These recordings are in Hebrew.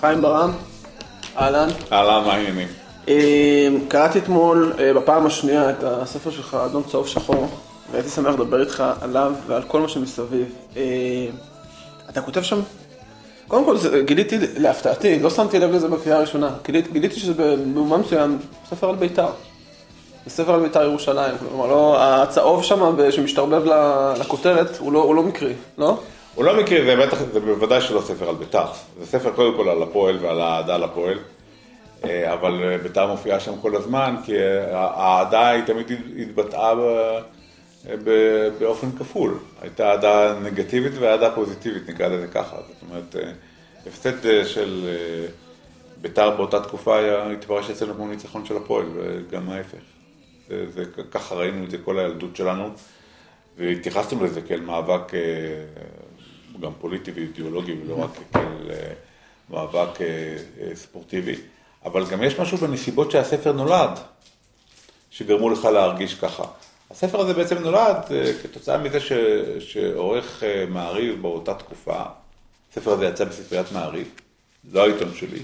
חיים ברם, אהלן. אהלן, מה העניינים? אה, קראתי אתמול אה, בפעם השנייה את הספר שלך, אדום צהוב שחור, והייתי שמח לדבר איתך עליו ועל כל מה שמסביב. אה, אתה כותב שם, קודם כל גיליתי להפתעתי, לא שמתי לב לזה בקריאה הראשונה, גיליתי, גיליתי שזה במובן מסוים ספר על בית"ר. זה ספר על בית"ר ירושלים, כלומר לא, הצהוב שם שמשתרבב לכותרת הוא לא, הוא לא מקרי, לא? הוא לא מכיר, זה בטח, זה בוודאי שלא ספר על בית"ר. זה ספר קודם כל על הפועל ועל האהדה לפועל. אה, אבל אה, בית"ר מופיעה שם כל הזמן, כי אה, האהדה היא תמיד התבטאה באופן כפול. הייתה אהדה נגטיבית ואהדה פוזיטיבית, נקרא לזה ככה. זאת אומרת, הפסד של בית"ר באותה תקופה היה התפרש אצלנו כמו ניצחון של הפועל, וגם ההפך. זה, זה, ככה ראינו את זה כל הילדות שלנו, והתייחסנו לזה כאל מאבק גם פוליטי ואידיאולוגי, ולא רק כאל אה, מאבק אה, אה, ספורטיבי. אבל גם יש משהו בנסיבות שהספר נולד, שגרמו לך להרגיש ככה. הספר הזה בעצם נולד אה, כתוצאה מזה ש, שעורך מעריב באותה תקופה, הספר הזה יצא בספריית מעריב, לא העיתון שלי,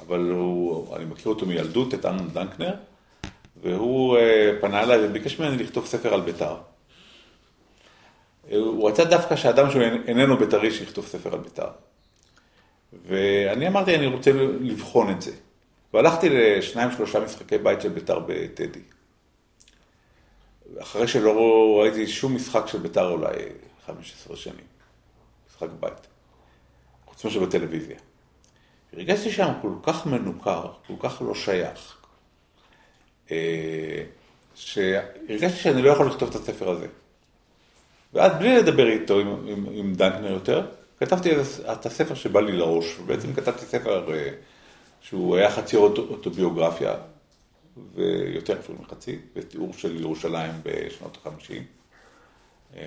אבל הוא, אני מכיר אותו מילדות, את אמנון דנקנר, והוא פנה אליי וביקש ממני לכתוב ספר על בית"ר. הוא רצה דווקא שאדם שהוא איננו בית"רי שיכתוב ספר על בית"ר. ואני אמרתי, אני רוצה לבחון את זה. והלכתי לשניים, שלושה משחקי בית של בית"ר בטדי. אחרי שלא ראיתי שום משחק של בית"ר אולי 15 שנים. משחק בית. חוץ מאשר בטלוויזיה. הרגשתי שם כל כך מנוכר, כל כך לא שייך, אה, שהרגשתי שאני לא יכול לכתוב את הספר הזה. ואז בלי לדבר איתו, עם, עם, עם דנקנר יותר, כתבתי את הספר שבא לי לראש, ובעצם כתבתי ספר אה, שהוא היה חצי אוטו, אוטוביוגרפיה, ויותר אפילו מחצי, בתיאור של ירושלים בשנות החמישים. אה,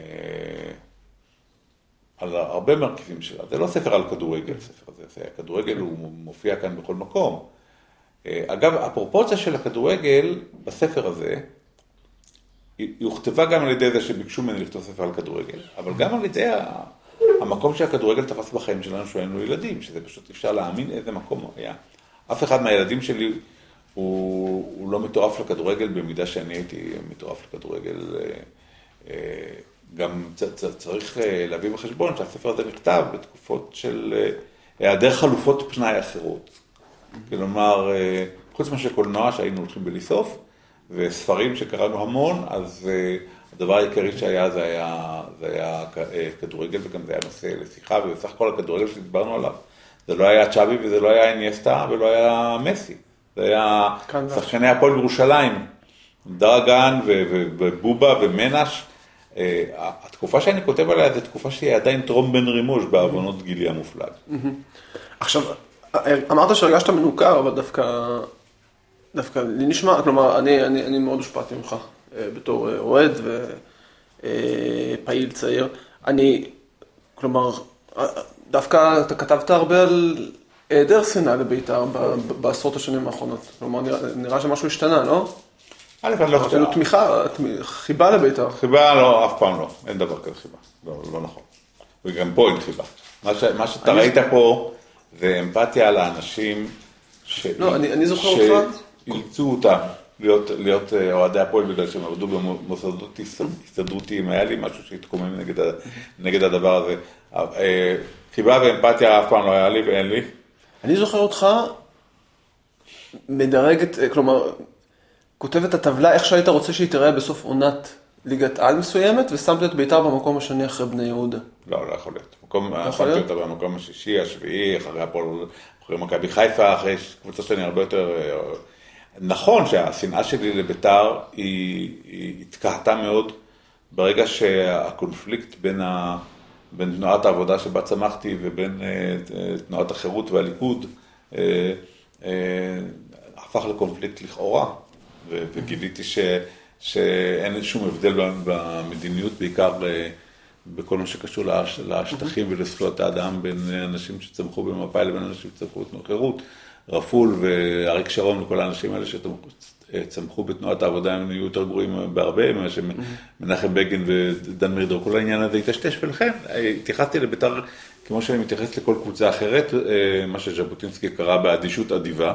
על הרבה מרכיבים שלה. זה לא ספר על כדורגל, הספר הזה, זה כדורגל הוא מופיע כאן בכל מקום. אה, אגב, הפרופורציה של הכדורגל בספר הזה, היא הוכתבה גם על ידי זה שביקשו ממני לכתוב ספר על כדורגל, אבל גם על ידי המקום שהכדורגל תפס בחיים שלנו כשהיינו ילדים, שזה פשוט אפשר להאמין איזה מקום הוא היה. אף אחד מהילדים שלי הוא, הוא לא מטורף לכדורגל במידה שאני הייתי מטורף לכדורגל. אה, אה, גם צריך אה, להביא בחשבון שהספר הזה נכתב בתקופות של היעדר חלופות פנאי אחרות. כלומר, אה, חוץ מאשר קולנוע שהיינו הולכים בלי סוף, וספרים שקראנו המון, אז אה, הדבר העיקרי שהיה זה היה, זה היה אה, כדורגל, וגם זה היה נושא לשיחה, ובסך הכל הכדורגל שדיברנו עליו, זה לא היה צ'אבי וזה לא היה איניאסטה ולא היה מסי, זה היה ועכשיו. שחקני הפועל ירושלים, דרגן ובובה ומנש. אה, התקופה שאני כותב עליה זו תקופה שהיא עדיין טרום בן רימוש בעוונות גילי המופלג. עכשיו, אמרת שהרגשת מנוכר, אבל דווקא, דווקא לי נשמע, כלומר, אני, אני, אני מאוד הושפעתי ממך אה, בתור אה, אוהד ופעיל צעיר. אני, כלומר, אה, דווקא אתה כתבת הרבה על היעדר שנאה לבית"ר בעשרות השנים האחרונות. כלומר, נראה, נראה שמשהו השתנה, לא? א', אני לא חושב, אפילו תמיכה, תמ- חיבה לבית"ר. חיבה לא, אף פעם לא, אין דבר כזה חיבה, לא, לא נכון. וגם פה אין חיבה. מה, ש, מה שאתה אני- ראית פה זה אמפתיה לאנשים ש... לא, אני- אני זוכר אותך- שאילצו אותם להיות, להיות אה, אוהדי הפועל בגלל שהם עבדו במוסדות הסת- הסתדרותיים, היה לי משהו שהתקומם נגד, נגד הדבר הזה. אה, חיבה ואמפתיה אף פעם לא היה לי ואין לי. אני זוכר אותך מדרג את, כלומר, כותב את הטבלה איך שהיית רוצה שהיא תראה בסוף עונת ליגת על מסוימת, ושמת את בית"ר במקום השני אחרי בני יהודה. לא, לא יכול להיות. מקום, יכול שמתי להיות? אותה במקום השישי, השביעי, אחרי הפועל, אחרי מכבי חיפה, אחרי קבוצה שאני הרבה יותר... נכון שהשנאה שלי לביתר היא, היא התקהתה מאוד ברגע שהקונפליקט בין, ה, בין תנועת העבודה שבה צמחתי ובין אה, תנועת החירות והליכוד אה, אה, הפך לקונפליקט לכאורה, ו- וגיליתי ש, שאין שום הבדל במדיניות, בעיקר בכל מה שקשור לש- לשטחים ולזכויות האדם בין אנשים שצמחו במפא"י לבין אנשים שצמחו בתנועת חירות. רפול ואריק שרון וכל האנשים האלה שצמחו בתנועת העבודה, הם היו יותר גרועים בהרבה ממה שמנחם בגין ודן מרידור, כל העניין הזה התשתש, ולכן התייחסתי לבית"ר כמו שאני מתייחס לכל קבוצה אחרת, אה, מה שז'בוטינסקי קרא באדישות אדיבה.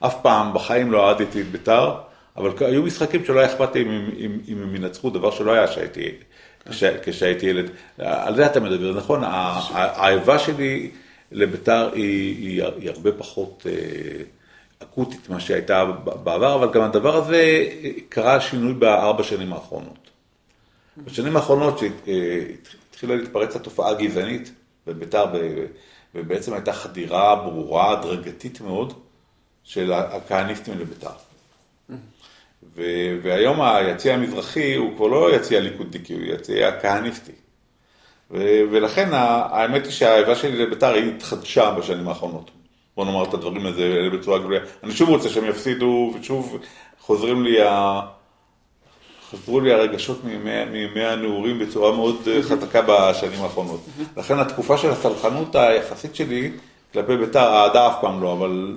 אף פעם בחיים לא אהדתי את בית"ר, אבל היו משחקים שלא היה אכפת לי אם הם ינצחו, דבר שלא היה כשהייתי, כשהייתי ילד. על זה אתה מדבר, נכון? האהבה שלי לבית"ר היא, היא, היא הרבה פחות אה, אקוטית ממה שהייתה בעבר, אבל גם הדבר הזה קרה שינוי בארבע שנים האחרונות. בשנים האחרונות שהתחילה להתפרץ התופעה הגזענית בביתר, ובעצם הייתה חדירה ברורה, הדרגתית מאוד, של הכהניסטים לביתר. והיום היציע המזרחי הוא כבר לא יציע ליכודניקי, הוא יציע כהניסטי. ולכן האמת היא שהאהבה שלי לביתר היא התחדשה בשנים האחרונות. בוא נאמר את הדברים האלה בצורה גלויה. אני שוב רוצה שהם יפסידו, ושוב חוזרים לי ה... חזרו לי הרגשות מימי הנעורים בצורה מאוד חזקה בשנים האחרונות. לכן התקופה של הסלחנות היחסית שלי כלפי ביתר, אהדה אף פעם לא, אבל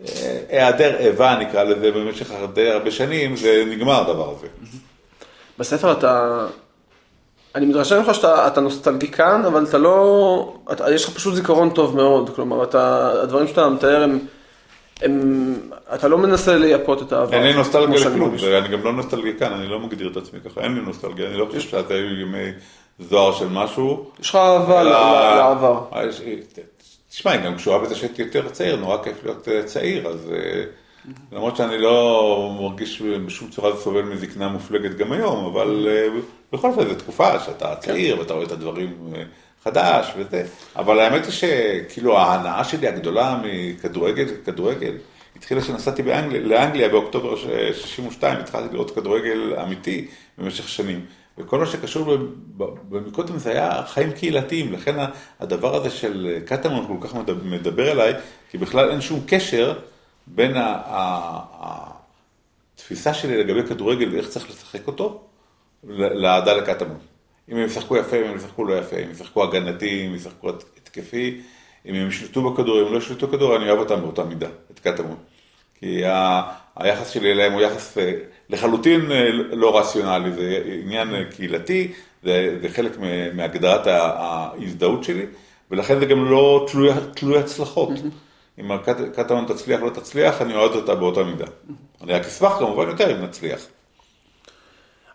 אה, היעדר איבה נקרא לזה במשך די הרבה שנים, זה נגמר הדבר הזה. בספר אתה, אני מתרשם ממך שאתה נוסטלגיקן, אבל אתה לא, אתה, יש לך פשוט זיכרון טוב מאוד, כלומר, אתה, הדברים שאתה מתאר הם... הם, אתה לא מנסה לייפות את העבר. אין לי נוסטלגיה לכלום, אני גם לא נוסטלגיקן, אני לא מגדיר את עצמי ככה, אין לי נוסטלגיה, אני לא חושב שאתה היו ימי זוהר של משהו. יש לך אהבה לעבר. אה, תשמע, היא גם קשורה בזה שהייתי יותר צעיר, נורא כיף להיות אה, צעיר, אז אה, למרות שאני לא מרגיש בשום צורה סובל מזקנה מופלגת גם היום, אבל בכל אופן זו תקופה שאתה צעיר ואתה רואה את הדברים חדש וזה, אבל האמת היא שכאילו ההנאה שלי הגדולה מכדורגל, כדורגל, התחילה כשנסעתי באנגליה, לאנגליה באוקטובר 62, התחלתי לראות כדורגל אמיתי במשך שנים. וכל מה שקשור, מקודם זה היה חיים קהילתיים, לכן הדבר הזה של קטמון כל כך מדבר אליי, כי בכלל אין שום קשר בין התפיסה שלי לגבי כדורגל ואיך צריך לשחק אותו, לאהדה לקטמון. אם הם ישחקו יפה, אם הם ישחקו לא יפה, אם הם ישחקו הגנתי, אם ישחקו התקפי, אם הם ישלטו בכדור, אם הם לא ישלטו בכדור, אני אוהב אותם באותה מידה, את קטמון. כי ה... היחס שלי אליהם הוא יחס אה, לחלוטין אה, לא רציונלי, זה עניין אה, קהילתי, זה, זה חלק מהגדרת ההזדהות שלי, ולכן זה גם לא תלוי, תלוי הצלחות. Mm-hmm. אם קטמון תצליח או לא תצליח, אני אוהד אותה באותה מידה. Mm-hmm. אני רק אשמח כמובן יותר אם נצליח.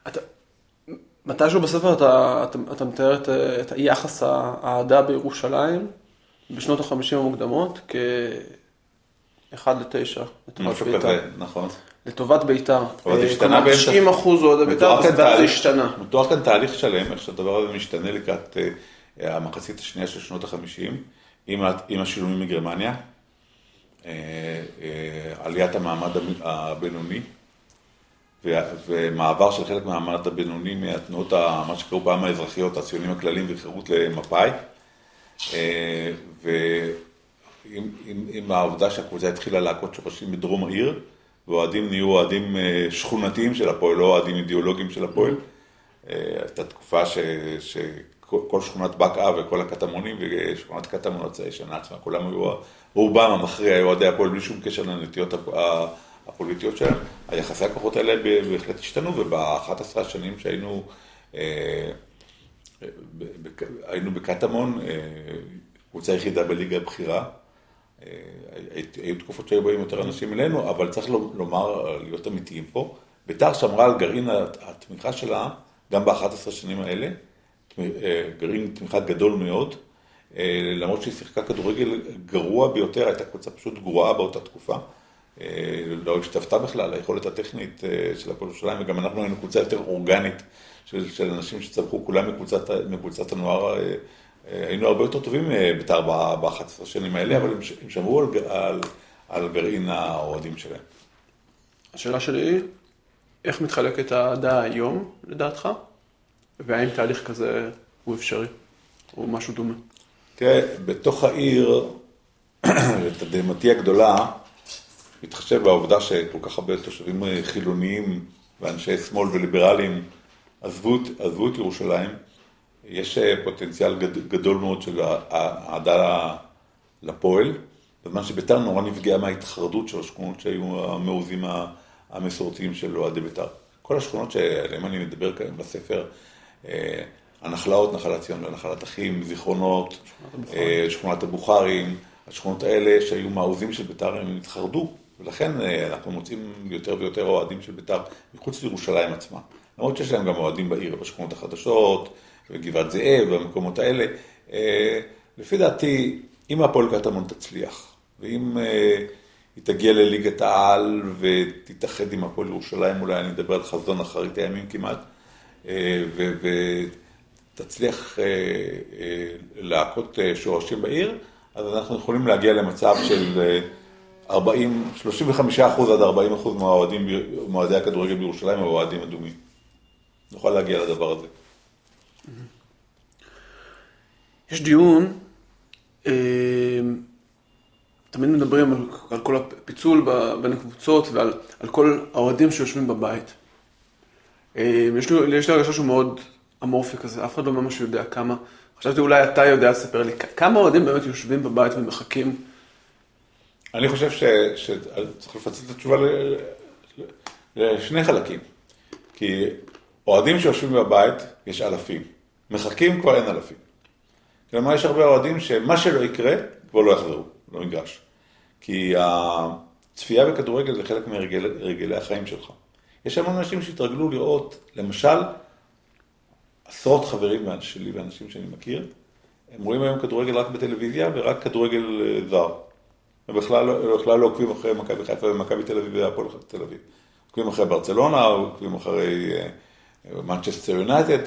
אתה, מתישהו בספר אתה, אתה, אתה מתאר את, את היחס האהדה בירושלים בשנות החמישים המוקדמות כאחד לתשע. משהו כזה, נכון. לטובת בית"ר. אבל זה השתנה באמצע. 90 אחוז אוהדי בית"ר, וזה השתנה. מתואר כאן תהליך שלם, איך שהדבר הזה משתנה לקראת אה, המחצית השנייה של שנות החמישים, עם השילומים מגרמניה, אה, אה, עליית המעמד הבינוני. ומעבר של חלק מהמעמד הבינוני מהתנועות, מה שקראו פעם האזרחיות, הציונים הכלליים וחירות למפא"י. אה, ועם העובדה שהקבוצה התחילה להכות שורשים בדרום העיר, ואוהדים נהיו אוהדים אה, שכונתיים של הפועל, לא אוהדים אידיאולוגיים של הפועל. אה, הייתה תקופה שכל שכונת בקעה וכל הקטמונים ושכונת קטמון הישנה עצמה, כולם היו, רובם המכריע היו אוהדי הפועל בלי שום קשר לנטיות הפוליטיות שלהם, היחסי הכוחות האלה בהחלט השתנו, וב-11 השנים שהיינו אה, היינו בקטמון, אה, קבוצה יחידה בליגה הבכירה, אה, היו תקופות שהיו באים יותר אנשים אלינו, אבל צריך לומר, להיות אמיתיים פה, בית"ר שמרה על גרעין התמיכה שלה גם ב-11 השנים האלה, גרעין תמיכה גדול מאוד, למרות שהיא שיחקה כדורגל גרוע ביותר, הייתה קבוצה פשוט גרועה באותה תקופה. אה, לא השתוותה בכלל ליכולת הטכנית אה, של הפועל ירושלים, וגם אנחנו היינו קבוצה יותר אורגנית של, של אנשים שצמחו כולם מקבוצת, מקבוצת הנוער, אה, היינו הרבה יותר טובים בית"ר ב-11 שנים האלה, אבל הם, הם שמרו על, על, על גרעין האוהדים שלהם. השאלה שלי היא, איך מתחלקת האהדה היום, לדעתך? והאם תהליך כזה הוא אפשרי, או משהו דומה? תראה, בתוך העיר, לתדהמתי הגדולה, מתחשב בעובדה שכל כך הרבה תושבים חילוניים ואנשי שמאל וליברליים עזבו, עזבו את ירושלים, יש אה, פוטנציאל גד, גדול מאוד של אהדה לפועל, בזמן שביתר נורא נפגעה מההתחרדות של השכונות שהיו המעוזים המסורתיים של אוהדי ביתר. כל השכונות שעליהן אני מדבר כאן בספר, אה, הנחלאות, נחלת ציון ונחלת אחים, זיכרונות, שכונת הבוכרים, השכונות האלה שהיו מעוזים של בית"ר, הם התחרדו, ולכן אנחנו מוצאים יותר ויותר אוהדים של בית"ר מחוץ לירושלים עצמה. למרות שיש להם גם אוהדים בעיר, בשכונות החדשות, בגבעת זאב, במקומות האלה. לפי דעתי, אם הפועל קטמון תצליח, ואם היא תגיע לליגת העל ותתאחד עם הפועל ירושלים, אולי אני אדבר על חזון אחרית הימים כמעט, ותצליח להכות שורשים בעיר, אז אנחנו יכולים להגיע למצב של 40, 35 אחוז עד 40 אחוז מהאוהדים, מועדי הכדורגל בירושלים הם אוהדים אדומים. נוכל להגיע לדבר הזה. יש דיון, תמיד מדברים על, על כל הפיצול בין הקבוצות ועל כל האוהדים שיושבים בבית. יש לי, יש לי הרגשה שהוא מאוד אמורפי כזה, אף אחד לא ממש יודע כמה. חשבתי אולי אתה יודע לספר לי, כמה אוהדים באמת יושבים בבית ומחכים? אני חושב שצריך לפצל את התשובה לשני חלקים. כי אוהדים שיושבים בבית, יש אלפים. מחכים כבר אין אלפים. כלומר, יש הרבה אוהדים שמה שלא יקרה, כבר לא יחזרו, לא מגרש. כי הצפייה בכדורגל זה חלק מהרגלי החיים שלך. יש המון אנשים שהתרגלו לראות, למשל, עשרות חברים שלי ואנשים שאני מכיר, הם רואים היום כדורגל רק בטלוויזיה ורק כדורגל זר. ובכלל לא עוקבים אחרי מכבי חיפה ומכבי תל אביב והפועל תל אביב. עוקבים אחרי ברצלונה, עוקבים אחרי מנצ'סטר יונייטד.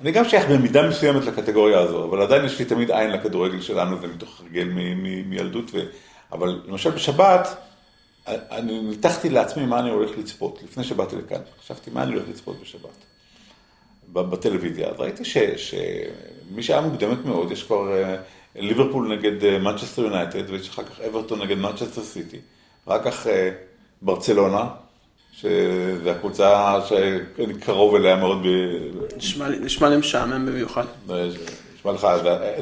אני גם שייך במידה מסוימת לקטגוריה הזו, אבל עדיין יש לי תמיד עין לכדורגל שלנו, זה מתוך הרגל מילדות. ו... אבל למשל בשבת, אני ניתחתי לעצמי מה אני הולך לצפות, לפני שבאתי לכאן. חשבתי מה אני הולך לצפות בשבת, בטלוויזיה. אז ראיתי ש... שבשעה מוקדמת מאוד, יש כבר ליברפול נגד מנצ'סטר יונייטד, ויש אחר כך אברטון נגד מנצ'סטר סיטי. אחר כך ברצלונה, שזו הקבוצה שאני קרוב אליה מאוד. נשמע לי משעמם במיוחד. נשמע לך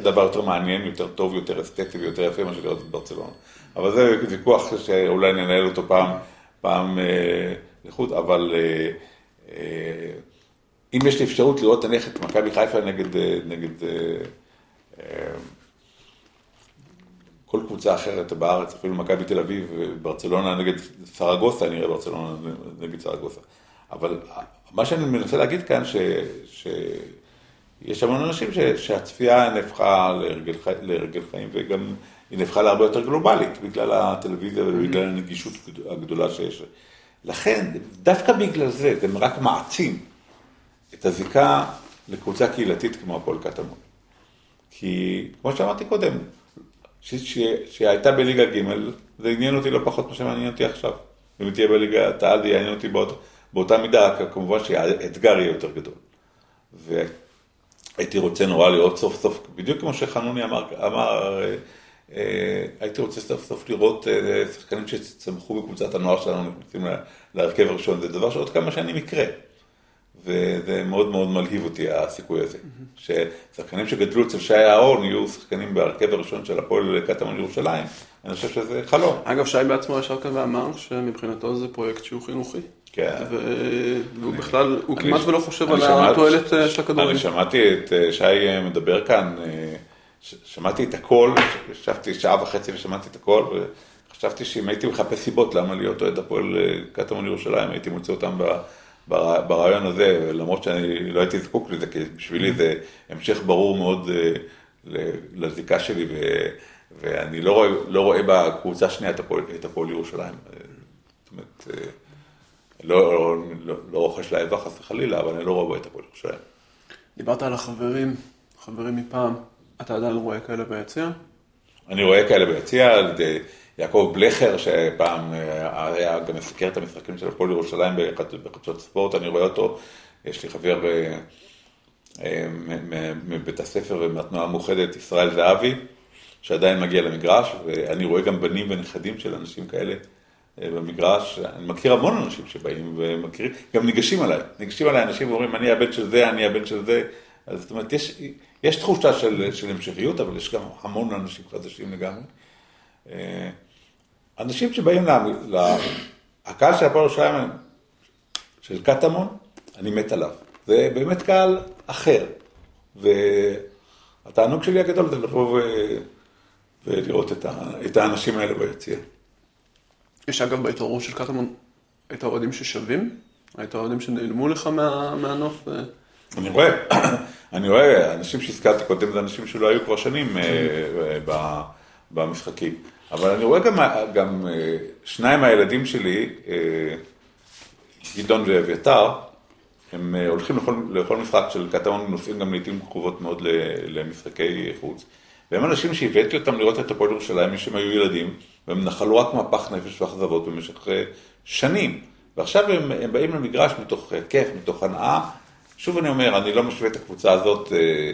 דבר יותר מעניין, יותר טוב, יותר אסתטי ויותר יפה ממה שלראות בברצלונה. אבל זה ויכוח שאולי ננהל אותו פעם, פעם לחוד, אבל אם יש לי אפשרות לראות נניח את מכבי חיפה נגד, נגד כל קבוצה אחרת בארץ, אפילו מכבי תל אביב, ברצלונה נגד סרגוסה, אני אראה ברצלונה נגד סרגוסה. אבל מה שאני מנסה להגיד כאן, ש, שיש המון אנשים ש, שהצפייה נהפכה להרגל, להרגל חיים, וגם היא נהפכה להרבה יותר גלובלית, בגלל הטלוויזיה ובגלל הנגישות הגדולה שיש. לכן, דווקא בגלל זה, זה רק מעצים את הזיקה לקבוצה קהילתית כמו הפועל קטמון. כי, כמו שאמרתי קודם, שהייתה בליגה ג', זה עניין אותי לא פחות ממה שמעניין אותי עכשיו. אם היא תהיה בליגת העל, זה יעניין אותי באות, באותה מידה, כמובן שהאתגר יהיה יותר גדול. והייתי רוצה נורא לראות סוף סוף, בדיוק כמו שחנוני אמר, אמר הייתי רוצה סוף סוף לראות שחקנים שצמחו בקבוצת הנוער שלנו, נכנסים להרכב הראשון, זה דבר שעוד כמה שנים יקרה. וזה מאוד מאוד מלהיב אותי הסיכוי הזה. ששחקנים שגדלו אצל שי אהרון יהיו שחקנים בהרכב הראשון של הפועל קטמון ירושלים, אני חושב שזה חלום. אגב, שי בעצמו ישר כאן ואמר שמבחינתו זה פרויקט שהוא חינוכי. כן. והוא בכלל, הוא כמעט ולא חושב על התועלת של הכדורגל. אני שמעתי את שי מדבר כאן, שמעתי את הכל, ישבתי שעה וחצי ושמעתי את הכל, וחשבתי שאם הייתי מחפש סיבות למה להיות אוהד הפועל קטמון ירושלים, הייתי מוצא אותם ב... ברעיון הזה, למרות שאני לא הייתי זקוק לזה, כי בשבילי זה המשך ברור מאוד לזיקה שלי, ואני לא רואה, לא רואה בקבוצה השנייה את הפועל ירושלים. זאת אומרת, לא, לא, לא רוכש לה איבה חס וחלילה, אבל אני לא רואה את הפועל ירושלים. דיברת על החברים, חברים מפעם, אתה עדיין רואה כאלה ביציע? אני רואה כאלה ביציע, יעקב בלכר, שפעם היה גם מסקר את המשחקים של הפועל ירושלים בחדשות ספורט, אני רואה אותו, יש לי חבר מבית הספר ומהתנועה המאוחדת, ישראל זהבי, שעדיין מגיע למגרש, ואני רואה גם בנים ונכדים של אנשים כאלה במגרש, אני מכיר המון אנשים שבאים ומכירים, גם ניגשים עליי, ניגשים עליי אנשים ואומרים, אני הבן של זה, אני הבן של זה, אז זאת אומרת, יש, יש תחושה של, של המשכיות, אבל יש גם המון אנשים חדשים לגמרי. אנשים שבאים ל... הקהל של הפועל ירושלים, של קטמון, אני מת עליו. זה באמת קהל אחר. והתענוג שלי הגדול זה לבוא ו... ולראות את, ה... את האנשים האלה ביציע. יש אגב בהתעוררות של קטמון את האוהדים ששווים? את האוהדים שנעלמו לך מה... מהנוף? אני רואה, אני רואה, אנשים שהזכרתי קודם זה אנשים שלא היו כבר שנים אה, במשחקים. אבל אני רואה גם, גם אה, שניים מהילדים שלי, אה, גדעון ואביתר, הם הולכים לכל, לכל משחק של קטמון, נוסעים גם לעיתים קרובות מאוד למשחקי חוץ. והם אנשים שהבאתי אותם לראות את הפועל ירושלים משהם היו ילדים, והם נחלו רק מפח נפש ואכזבות במשך שנים. ועכשיו הם, הם באים למגרש מתוך כיף, מתוך הנאה, שוב אני אומר, אני לא משווה את הקבוצה הזאת אה,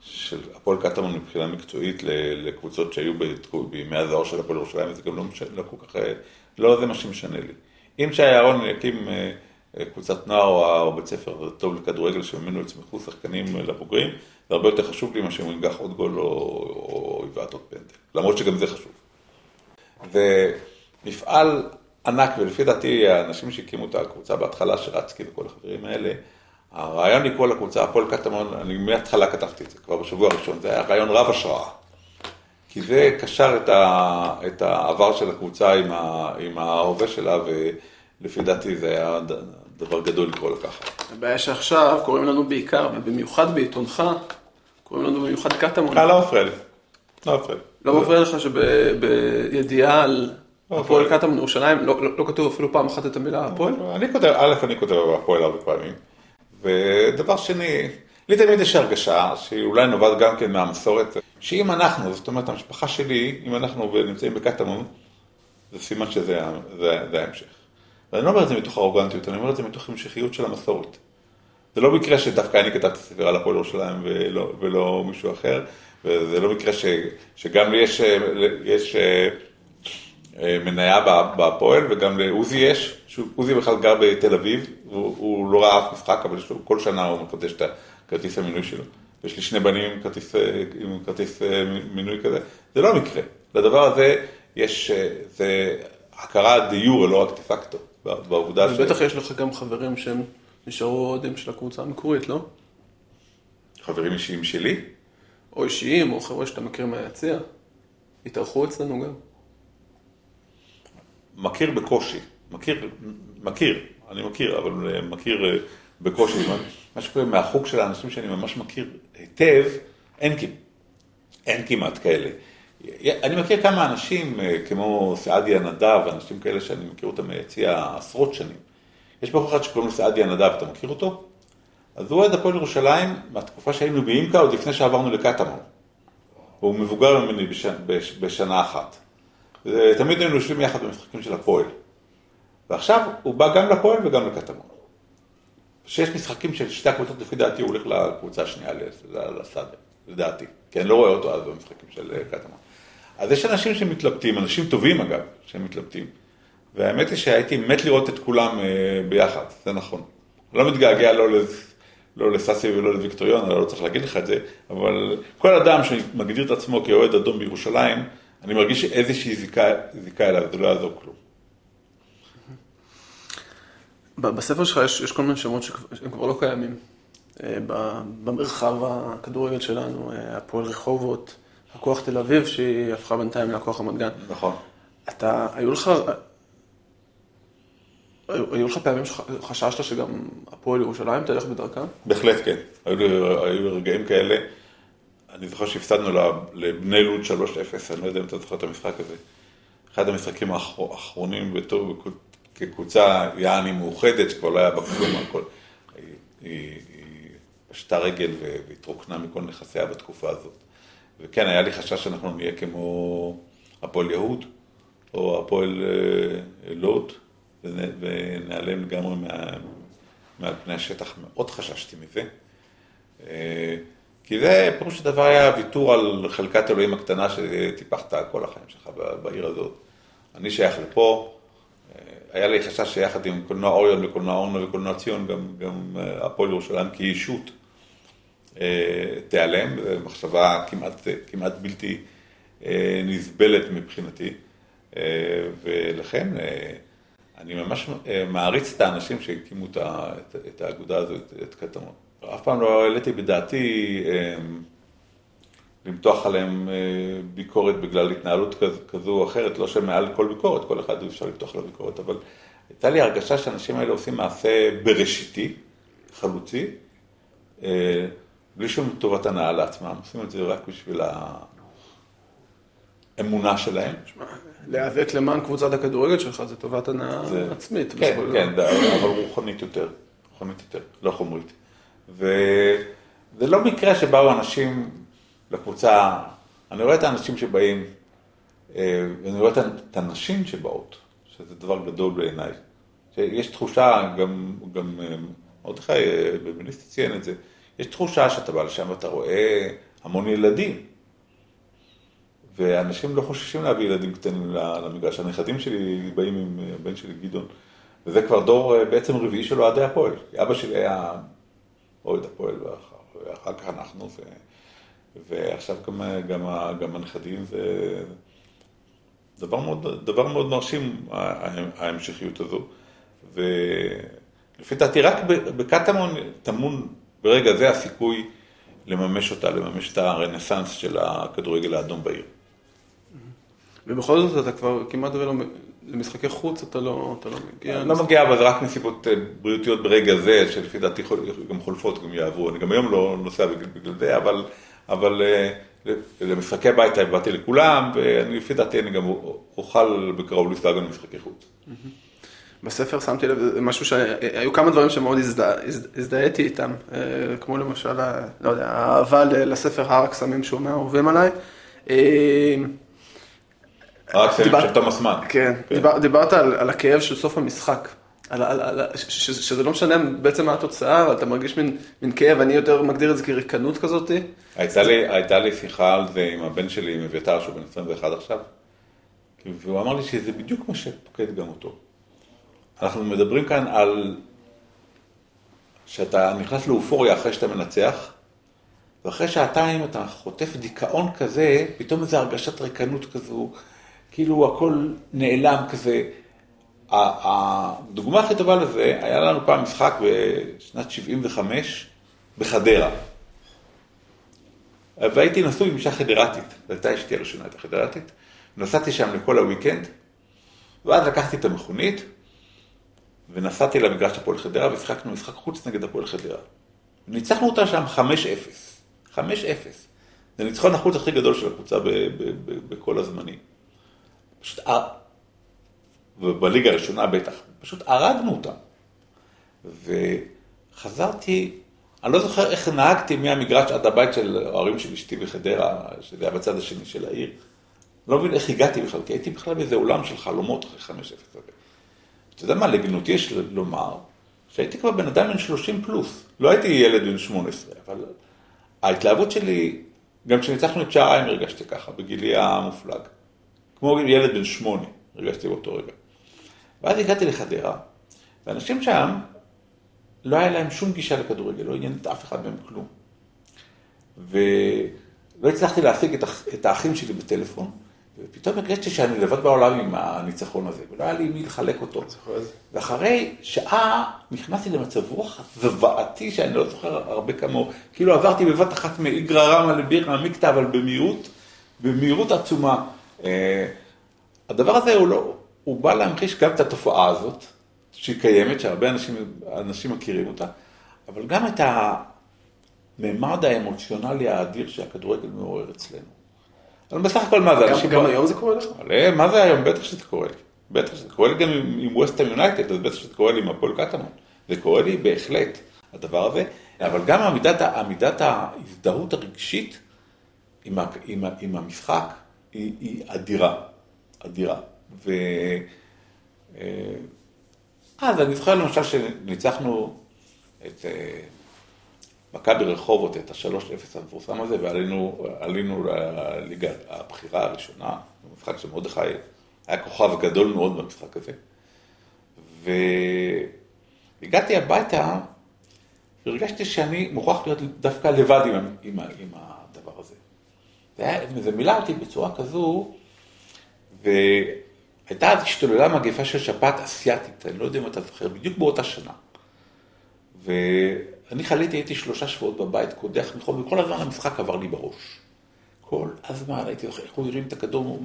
של הפועל קטמון מבחינה מקצועית לקבוצות שהיו בימי הזוהר של הפועל ירושלים, וזה גם לא, משנה, לא כל כך, אה, לא זה מה שמשנה לי. אם שי אהרון יקים אה, קבוצת נוער או בית ספר טוב לכדורגל שממנו יצמחו שחקנים לבוגרים, זה הרבה יותר חשוב לי מאשר הוא ינגח עוד גול או יבעט עוד פנדל, למרות שגם זה חשוב. ומפעל ענק, ולפי דעתי האנשים שהקימו את הקבוצה בהתחלה, שרצקי וכל החברים האלה, הרעיון לקרוא לקבוצה הפועל קטמון, אני מההתחלה כתבתי את זה, כבר בשבוע הראשון, זה היה רעיון רב השראה. כי זה קשר את, ה, את העבר של הקבוצה עם, ה, עם ההווה שלה, ולפי דעתי זה היה דבר גדול לקרוא לככה. הבעיה שעכשיו קוראים לנו בעיקר, ובמיוחד בעיתונך, קוראים לנו במיוחד קטמון. אה, לא מפריע לי. לא מפריע לי. לא מפריע לך שבידיעה על לא הפועל קטמון ירושלים, לא, לא, לא כתוב אפילו פעם אחת את המילה הפועל? אני כותב, א', אני כותב הפועל הרבה פעמים. ודבר שני, לי תמיד יש הרגשה, שאולי נובעת גם כן מהמסורת, שאם אנחנו, זאת אומרת המשפחה שלי, אם אנחנו נמצאים בקטמון, זה סימן שזה זה, זה ההמשך. ואני לא אומר את זה מתוך ארוגנטיות, אני אומר את זה מתוך המשכיות של המסורת. זה לא מקרה שדווקא אני כתבתי ספר על הפועל ירושלים ולא, ולא מישהו אחר, וזה לא מקרה ש, שגם לי יש, יש אה, מניה בהפועל, וגם לעוזי יש, עוזי בכלל גר בתל אביב, הוא, הוא לא ראה אף משחק, אבל לו, כל שנה הוא מחדש את הכרטיס המינוי שלו. יש לי שני בנים עם כרטיס, עם כרטיס אה, מינוי כזה, זה לא מקרה. לדבר הזה יש, אה, זה הכרה דה יורה, לא רק דה פקטו, בעובדה ש... בטח יש לך גם חברים שהם נשארו אוהדים של הקבוצה המקורית, לא? חברים אישיים שלי? או אישיים, או חבר'ה שאתה מכיר מהיציע. התארחו אצלנו גם. מכיר בקושי, מכיר, מכיר, אני מכיר, אבל אה, מכיר אה, בקושי. מה שקורה מהחוג של האנשים שאני ממש מכיר היטב, אין, אין כמעט כאלה. אני מכיר כמה אנשים, אה, כמו סעדיה נדב, אנשים כאלה שאני מכיר אותם מיציע עשרות שנים. יש בחור אחד שקוראים לו סעדיה נדב, אתה מכיר אותו? אז הוא אוהד הפועל ירושלים מהתקופה שהיינו באימקה, עוד לפני שעברנו לקטמון. הוא מבוגר ממני בשנה, בשנה אחת. תמיד היינו יושבים יחד במשחקים של הפועל. ועכשיו הוא בא גם לפועל וגם לקטמון. כשיש משחקים של שתי הקבוצות, לפי דעתי הוא הולך לקבוצה השנייה לסאדר, לדעתי. כי אני לא רואה אותו אז במשחקים של אה, קטמון. אז יש אנשים שמתלבטים, אנשים טובים אגב, שהם מתלבטים. והאמת היא שהייתי מת לראות את כולם אה, ביחד, זה נכון. לא מתגעגע לא, לס... לא לסאסי ולא לוויקטוריון, אני לא צריך להגיד לך את זה, אבל כל אדם שמגדיר את עצמו כאוהד אדום בירושלים, אני מרגיש שאיזושהי זיקה, זיקה אליו, זה לא יעזור כלום. בספר שלך יש, יש כל מיני שמות שהם כבר לא קיימים. אה, במרחב הכדורגל שלנו, אה, הפועל רחובות, הכוח תל אביב, שהיא הפכה בינתיים לכוח רמת גן. נכון. אתה, היו לך, היו, היו לך פעמים שחששת שגם הפועל ירושלים תלך בדרכה? בהחלט כן. היו, היו רגעים כאלה. אני זוכר שהפסדנו לבני לוד 3-0, אני לא יודע אם אתה זוכר את המשחק הזה. אחד המשחקים האחרונים בתור כקבוצה יעני מאוחדת, שכבר לא היה בה כלום, הכל. היא פשטה רגל והתרוקנה מכל נכסיה בתקופה הזאת. וכן, היה לי חשש שאנחנו נהיה כמו הפועל יהוד, או הפועל אה, לוט, ונעלם לגמרי מעל פני השטח, מאוד חששתי מזה. אה, כי זה, פירוש הדבר היה ויתור על חלקת אלוהים הקטנה שטיפחת כל החיים שלך בעיר הזאת. אני שייך לפה, אה, היה לי חשש שיחד עם קולנוע אוריון וקולנוע אורנו וקולנוע ציון, גם, גם אה, הפועל ירושלים כישות אה, תיעלם, מחשבה כמעט, כמעט בלתי נסבלת מבחינתי, ולכן אני ממש מעריץ את האנשים שהקימו את האגודה הזאת, את קטמון. אף פעם לא העליתי בדעתי אה, למתוח עליהם אה, ביקורת בגלל התנהלות כזו, או אחרת, לא שמעל כל ביקורת, כל אחד אפשר למתוח עליו ביקורת, אבל הייתה לי הרגשה שהאנשים האלה עושים מעשה בראשיתי, חלוצי, אה, בלי שום טובת הנאה לעצמם, עושים את זה רק בשביל האמונה שלהם. להיאבק למען קבוצת הכדורגל שלך זה טובת הנאה זה- עצמית. כן, כן. אבל רוחנית יותר, רוחנית יותר, לא חומרית. וזה לא מקרה שבאו אנשים לקבוצה, אני רואה את האנשים שבאים, אה, ואני רואה את הנשים שבאות, שזה דבר גדול בעיניי. יש תחושה, גם, גם אה, מרדכי אה, במיניסטי ציין את זה, יש תחושה שאתה בא לשם ואתה רואה המון ילדים. ואנשים לא חוששים להביא ילדים קטנים למגרש. הנכדים שלי באים עם הבן שלי גדעון, וזה כבר דור אה, בעצם רביעי של אוהדי הפועל. אבא שלי היה אוהד הפועל, ואחר, כך אנחנו, ועכשיו גם, גם, גם הנכדים, זה דבר מאוד, דבר מאוד מרשים, ההמשכיות הזו. ולפי דעתי, רק בקטמון טמון ברגע זה הסיכוי לממש אותה, לממש את הרנסאנס של הכדורגל האדום בעיר. ובכל זאת אתה כבר כמעט ולא, למשחקי חוץ אתה לא, אתה לא מגיע. אני לא מגיע, אבל זה רק מסיבות אה, בריאותיות ברגע זה, שלפי דעתי גם חולפות, גם יעברו. אני גם היום לא נוסע בגלל זה, אבל, אבל אה, למשחקי בית באתי לכולם, ולפי דעתי אני גם אוכל בקרוב גם למשחקי חוץ. בספר שמתי לב, זה משהו שהיו כמה דברים שמאוד הזדה- הזד- הזדהיתי איתם, אה, כמו למשל, לא יודע, האהבה לספר הר הקסמים שהוא מהאהובים עליי. אה, רק סיים דיבר- של תומאס מן. כן, דיבר, דיברת על הכאב של סוף המשחק, על, על, על, ש, ש, שזה לא משנה בעצם מה התוצאה, אבל אתה מרגיש מין, מין כאב, אני יותר מגדיר את זה כריקנות כזאת. הייתה לי, הייתה לי שיחה על זה עם הבן שלי, עם אביתר, שהוא בן 21 עכשיו, והוא אמר לי שזה בדיוק מה שפוקד גם אותו. אנחנו מדברים כאן על שאתה נכנס לאופוריה אחרי שאתה מנצח, ואחרי שעתיים אתה חוטף דיכאון כזה, פתאום איזו הרגשת ריקנות כזו, כאילו הכל נעלם כזה. הדוגמה הכי טובה לזה, היה לנו פעם משחק בשנת 75 בחדרה. והייתי נשוי עם אישה חדרתית, זו הייתה אשתי הראשונה, הייתה חדרתית. נסעתי שם לכל הוויקנד, ואז לקחתי את המכונית, ונסעתי למגרש הפועל חדרה, ושיחקנו משחק חוץ נגד הפועל חדרה. ניצחנו אותה שם 5-0. 5-0. זה ניצחון החוץ הכי גדול של הקבוצה בכל הזמנים. פשוט, ובליגה הראשונה בטח, פשוט הרגנו אותם. וחזרתי, אני לא זוכר איך נהגתי מהמגרש עד הבית של ההורים של אשתי בחדרה, שזה היה בצד השני של העיר. לא מבין איך הגעתי בכלל, כי הייתי בכלל באיזה עולם של חלומות אחרי 5-0 הזה. אתה יודע מה, לגנותי יש לומר, שהייתי כבר בן אדם בן 30 פלוס. לא הייתי ילד בן 18, אבל ההתלהבות שלי, גם כשניצחנו את שעריים הרגשתי ככה, בגילי המופלג. כמו ילד בן שמונה, הרגשתי באותו רגע. ואז הגעתי לחדרה, ואנשים שם, לא היה להם שום גישה לכדורגל, לא עניין את אף אחד מהם כלום. ולא הצלחתי להשיג את, האח- את האחים שלי בטלפון, ופתאום הרגשתי שאני לבד בעולם עם הניצחון הזה, ולא היה לי מי לחלק אותו. ואחרי שעה נכנסתי למצב רוח זוועתי, שאני לא זוכר הרבה כמוהו, כאילו עברתי בבת אחת מאיגרא רמא לבירא עמיקתא, אבל במהירות, במהירות עצומה. אה, הדבר הזה הוא לא, הוא בא להמחיש גם את התופעה הזאת, שהיא קיימת, שהרבה אנשים, אנשים מכירים אותה, אבל גם את הממד האמוציונלי האדיר שהכדורגל מעורר אצלנו. אבל בסך הכל מה זה, גם, אנשים... גם היום זה קורה לך? אה, מה זה היום? בטח שזה קורה לי. בטח שזה קורה לי גם עם, עם ווסטהאם יונייטד, אז בטח שזה קורה לי עם הפועל קטמון. זה קורה לי בהחלט, הדבר הזה. אבל גם עמידת, עמידת ההזדהות הרגשית עם, עם, עם המשחק היא, היא אדירה. אדירה. ו... אה, אז אני זוכר למשל שניצחנו את אה, מכבי רחובות, את השלוש אפס המפורסם הזה, ועלינו עלינו לליגה הבכירה הראשונה, במשחק של מרדכי, היה כוכב גדול מאוד במשחק הזה. והגעתי הביתה, והרגשתי שאני מוכרח להיות דווקא לבד עם, עם, עם הדבר הזה. זה, היה, זה מילא אותי בצורה כזו, והייתה אז השתוללה מגפה של שפעת אסיאתית, אני לא יודע אם אתה זוכר, בדיוק באותה שנה. ואני חליתי, הייתי שלושה שבועות בבית, קודח מחום, וכל הזמן המשחק עבר לי בראש. כל הזמן הייתי זוכר איך הוא הרים את הכדור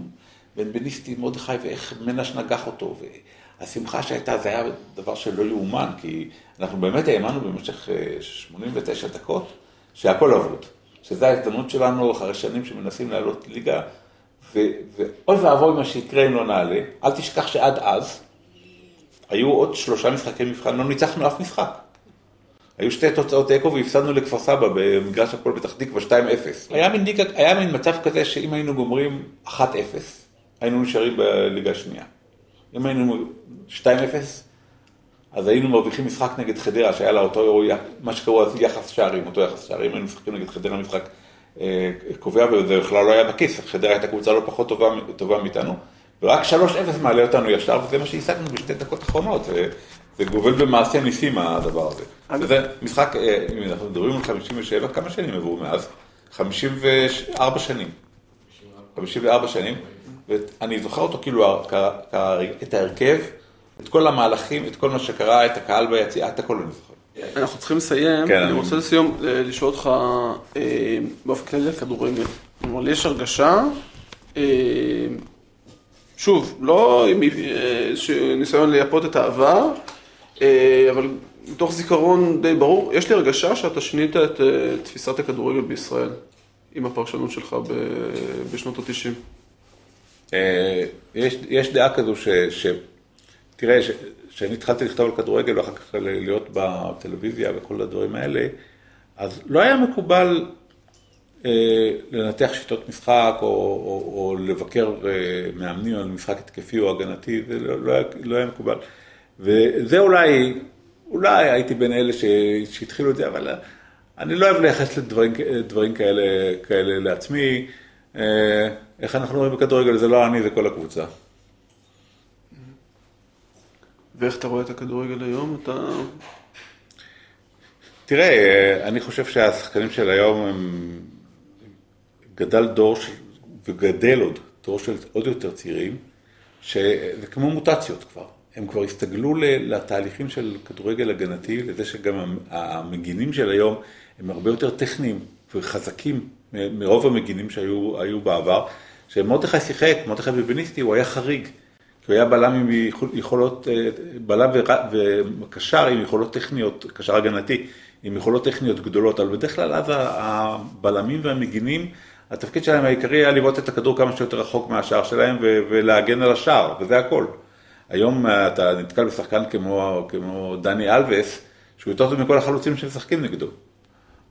בין בניסטי מרדכי ואיך מנש נגח אותו. והשמחה שהייתה, זה היה דבר שלא יאומן, כי אנחנו באמת האמנו במשך 89 אה, דקות שהכל אבוד. שזו ההזדמנות שלנו אחרי שנים שמנסים לעלות ליגה, ואוי ואבוי מה שיקרה אם לא נעלה. אל תשכח שעד אז היו עוד שלושה משחקי מבחן, לא ניצחנו אף משחק. היו שתי תוצאות תיקו והפסדנו לכפר סבא במגרש הפועל פתח תקווה 2-0. היה מין, היה מין מצב כזה שאם היינו גומרים 1-0, היינו נשארים בליגה השנייה. אם היינו 2-0, אז היינו מרוויחים משחק נגד חדרה, שהיה לה אותו, מה שקראו אז יחס שערים, אותו יחס שערים, היינו משחקים נגד חדרה משחק קובע, וזה בכלל לא היה בכיס, חדרה הייתה קבוצה לא פחות טובה, טובה מאיתנו, ורק 3-0 מעלה אותנו ישר, וזה מה שהשגנו בשתי דקות אחרונות. זה גובל במעשה ניסים הדבר הזה. וזה משחק, אה, אם אנחנו מדברים על 57, כמה שנים עברו מאז? 54 שנים. 54 שנים, ואני זוכר אותו כאילו, את ההרכב, את כל המהלכים, את כל מה שקרה, את הקהל ביציאה, את הכל אני זוכר. אנחנו צריכים לסיים, כן, אני רוצה לסיום, אה, לשאול אותך אה, באופן כללי על כדורגל. כלומר, יש הרגשה, שוב, לא עם ניסיון לייפות את העבר, אה, אבל מתוך זיכרון די ברור, יש לי הרגשה שאתה שינית את אה, תפיסת הכדורגל בישראל עם הפרשנות שלך בשנות ה-90. אה, יש, יש דעה כזו ש... ש תראה, כשאני התחלתי לכתוב על כדורגל ואחר כך להיות בטלוויזיה וכל הדברים האלה, אז לא היה מקובל אה, לנתח שיטות משחק או, או, או לבקר אה, מאמנים על משחק התקפי או הגנתי, זה לא, לא, לא היה מקובל. וזה אולי, אולי הייתי בין אלה שהתחילו את זה, אבל אני לא אוהב לייחס לדברים כאלה, כאלה לעצמי. אה, איך אנחנו רואים בכדורגל, זה לא אני, זה כל הקבוצה. ואיך אתה רואה את הכדורגל היום? אתה... תראה, אה, אני חושב שהשחקנים של היום הם... גדל דור, ש... וגדל עוד, דור של עוד יותר צעירים, שזה כמו מוטציות כבר. הם כבר הסתגלו לתהליכים של כדורגל הגנתי, לזה שגם המגינים של היום הם הרבה יותר טכניים וחזקים מרוב המגינים שהיו בעבר. כשמרדכי שיחק, מרדכי בבניסטי, הוא היה חריג. כי הוא היה בלם עם יכולות, אה, בלם וקשר עם יכולות טכניות, קשר הגנתי, עם יכולות טכניות גדולות, אבל בדרך כלל אז הבלמים והמגינים, התפקיד שלהם העיקרי היה לבעוט את הכדור כמה שיותר רחוק מהשער שלהם ולהגן על השער, וזה הכל. היום אה, אתה נתקל בשחקן כמו, כמו דני אלווס, שהוא יותר טוב מכל החלוצים שמשחקים נגדו.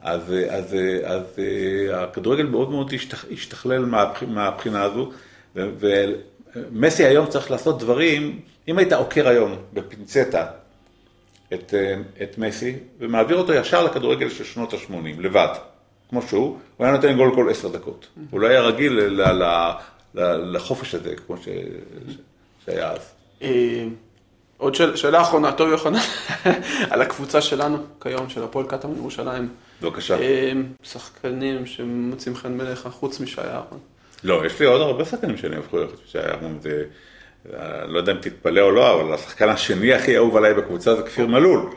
אז, אז, אז אה, הכדורגל מאוד מאוד השתכלל מהבחינה הזו, ומסי היום צריך לעשות דברים, אם היית עוקר היום בפינצטה את, אה, את מסי, ומעביר אותו ישר לכדורגל של שנות ה-80, לבד, כמו שהוא, הוא היה נותן גול כל עשר דקות. הוא לא היה רגיל ל, ל, ל, לחופש הזה, כמו ש, שהיה אז. אה, עוד שאלה, שאלה אחרונה, טוב יוחנן, על הקבוצה שלנו כיום, של הפועל קטמון ירושלים. בבקשה. אה, שחקנים שמוצאים חן בעיניך, חוץ משי אהרון. לא, יש לי עוד הרבה שחקנים שאני אוהב משי אהרון, זה... לא יודע אם תתפלא או לא, אבל השחקן השני הכי אהוב עליי בקבוצה זה כפיר מלול.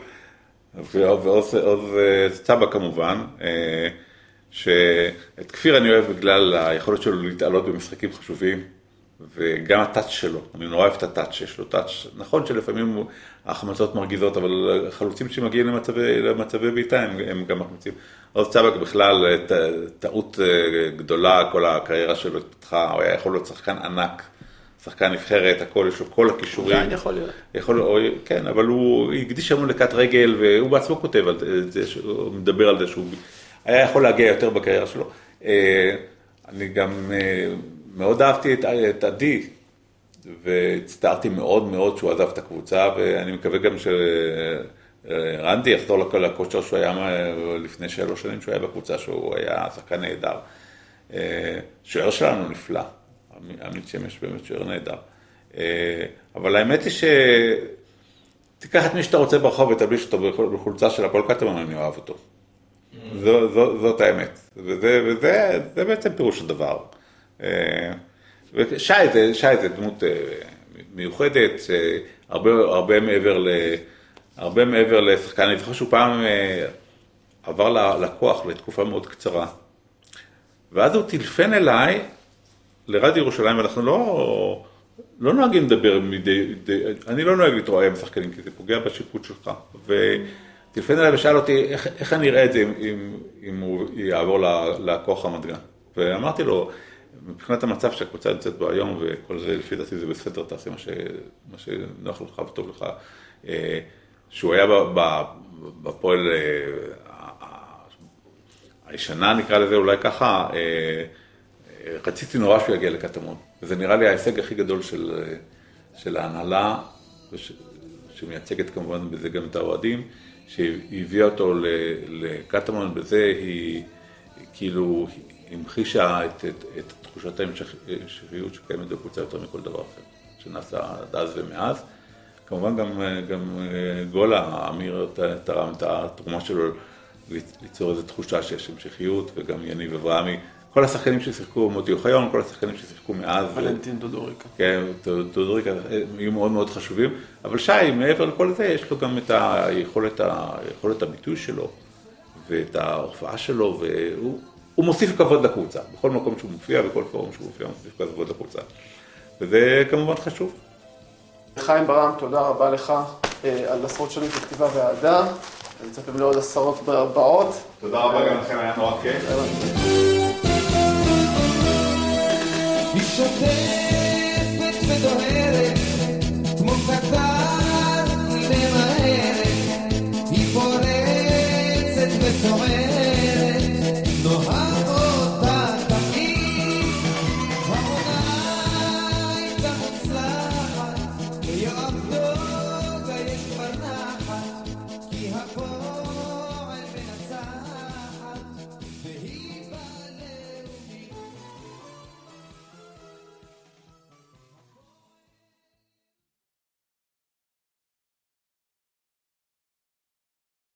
ועוז צבא כמובן, אה, שאת כפיר אני אוהב בגלל היכולת שלו להתעלות במשחקים חשובים. וגם הטאץ' שלו, אני נורא אוהב את הטאץ', יש לו טאץ', נכון שלפעמים ההחמצות מרגיזות, אבל חלוצים שמגיעים למצבי, למצבי בעיטה הם, הם גם מחמיצים. עוז צבק בכלל טעות אה, גדולה, כל הקריירה שלו התפתחה, הוא היה יכול להיות שחקן ענק, שחקן נבחרת, הכל, יש לו כל הכישורים. עדיין יכול להיות. יכול, או, כן, אבל הוא הקדיש המון לכת רגל, והוא בעצמו כותב על זה, הוא מדבר על זה שהוא היה יכול להגיע יותר בקריירה שלו. אה, אני גם אה, מאוד אהבתי את, את עדי, והצטערתי מאוד מאוד שהוא עזב את הקבוצה, ואני מקווה גם שרנדי יחזור לכל הכושר שהוא היה לפני שלוש שנים שהוא היה בקבוצה, שהוא היה שחקן נהדר. שוער שלנו נפלא, עמית שמש באמת שוער נהדר. אבל האמת היא ש... תיקח את מי שאתה רוצה ברחוב ותלביש אותו בחולצה של הפועל קטמון, אני אוהב אותו. זו, זו, זאת האמת, וזה, וזה זה בעצם פירוש הדבר. אה, ושי זה, שי זה דמות אה, מיוחדת, הרבה, הרבה מעבר הרבה מעבר לשחקן, אני זוכר שהוא פעם אה, עבר ללקוח לתקופה מאוד קצרה. ואז הוא טילפן אליי לרדיו ירושלים, ואנחנו לא, לא נוהגים לדבר מדי, די, אני לא נוהג להתרועע שחקנים, כי זה פוגע בשיפוט שלך. וטילפן אליי ושאל אותי איך, איך אני אראה את זה אם, אם הוא יעבור לכוח רמת גן. ואמרתי לו, מבחינת המצב שהקבוצה נמצאת בו היום וכל זה, לפי דעתי זה בסדר, תעשה מה, ש, מה שנוח לך וטוב לך. אה, שהוא היה בפועל אה, הישנה, נקרא לזה אולי ככה, אה, רציתי נורא שהוא יגיע לקטמון. וזה נראה לי ההישג הכי גדול של, של ההנהלה, שמייצגת כמובן בזה גם את האוהדים, שהביאה אותו לקטמון, בזה היא כאילו המחישה את, את, את תחושת ההמשכיות שקיימת בקבוצה יותר מכל דבר אחר, שנעשה עד אז ומאז. כמובן גם, גם גולה, אמיר תרם את התרומה שלו ליצור איזו תחושה שיש המשכיות, וגם יניב אברהמי, כל השחקנים ששיחקו, מוטי אוחיון, כל השחקנים ששיחקו מאז. ולנטין דודוריקה. כן, דודוריקה, היו מאוד מאוד חשובים, אבל שי, מעבר לכל זה, יש לו גם את היכולת, היכולת הביטוי שלו, ואת ההופעה שלו, והוא הוא מוסיף כבוד לקבוצה. בכל מקום שהוא מופיע, בכל פורום שהוא מופיע, הוא מוסיף כבוד לקבוצה. וזה כמובן חשוב. חיים ברם, תודה רבה לך אה, על עשרות שנים של כתיבה ואהדה. אני מצפה לעוד עשרות באות. תודה רבה גם לכם, היה נורא כיף.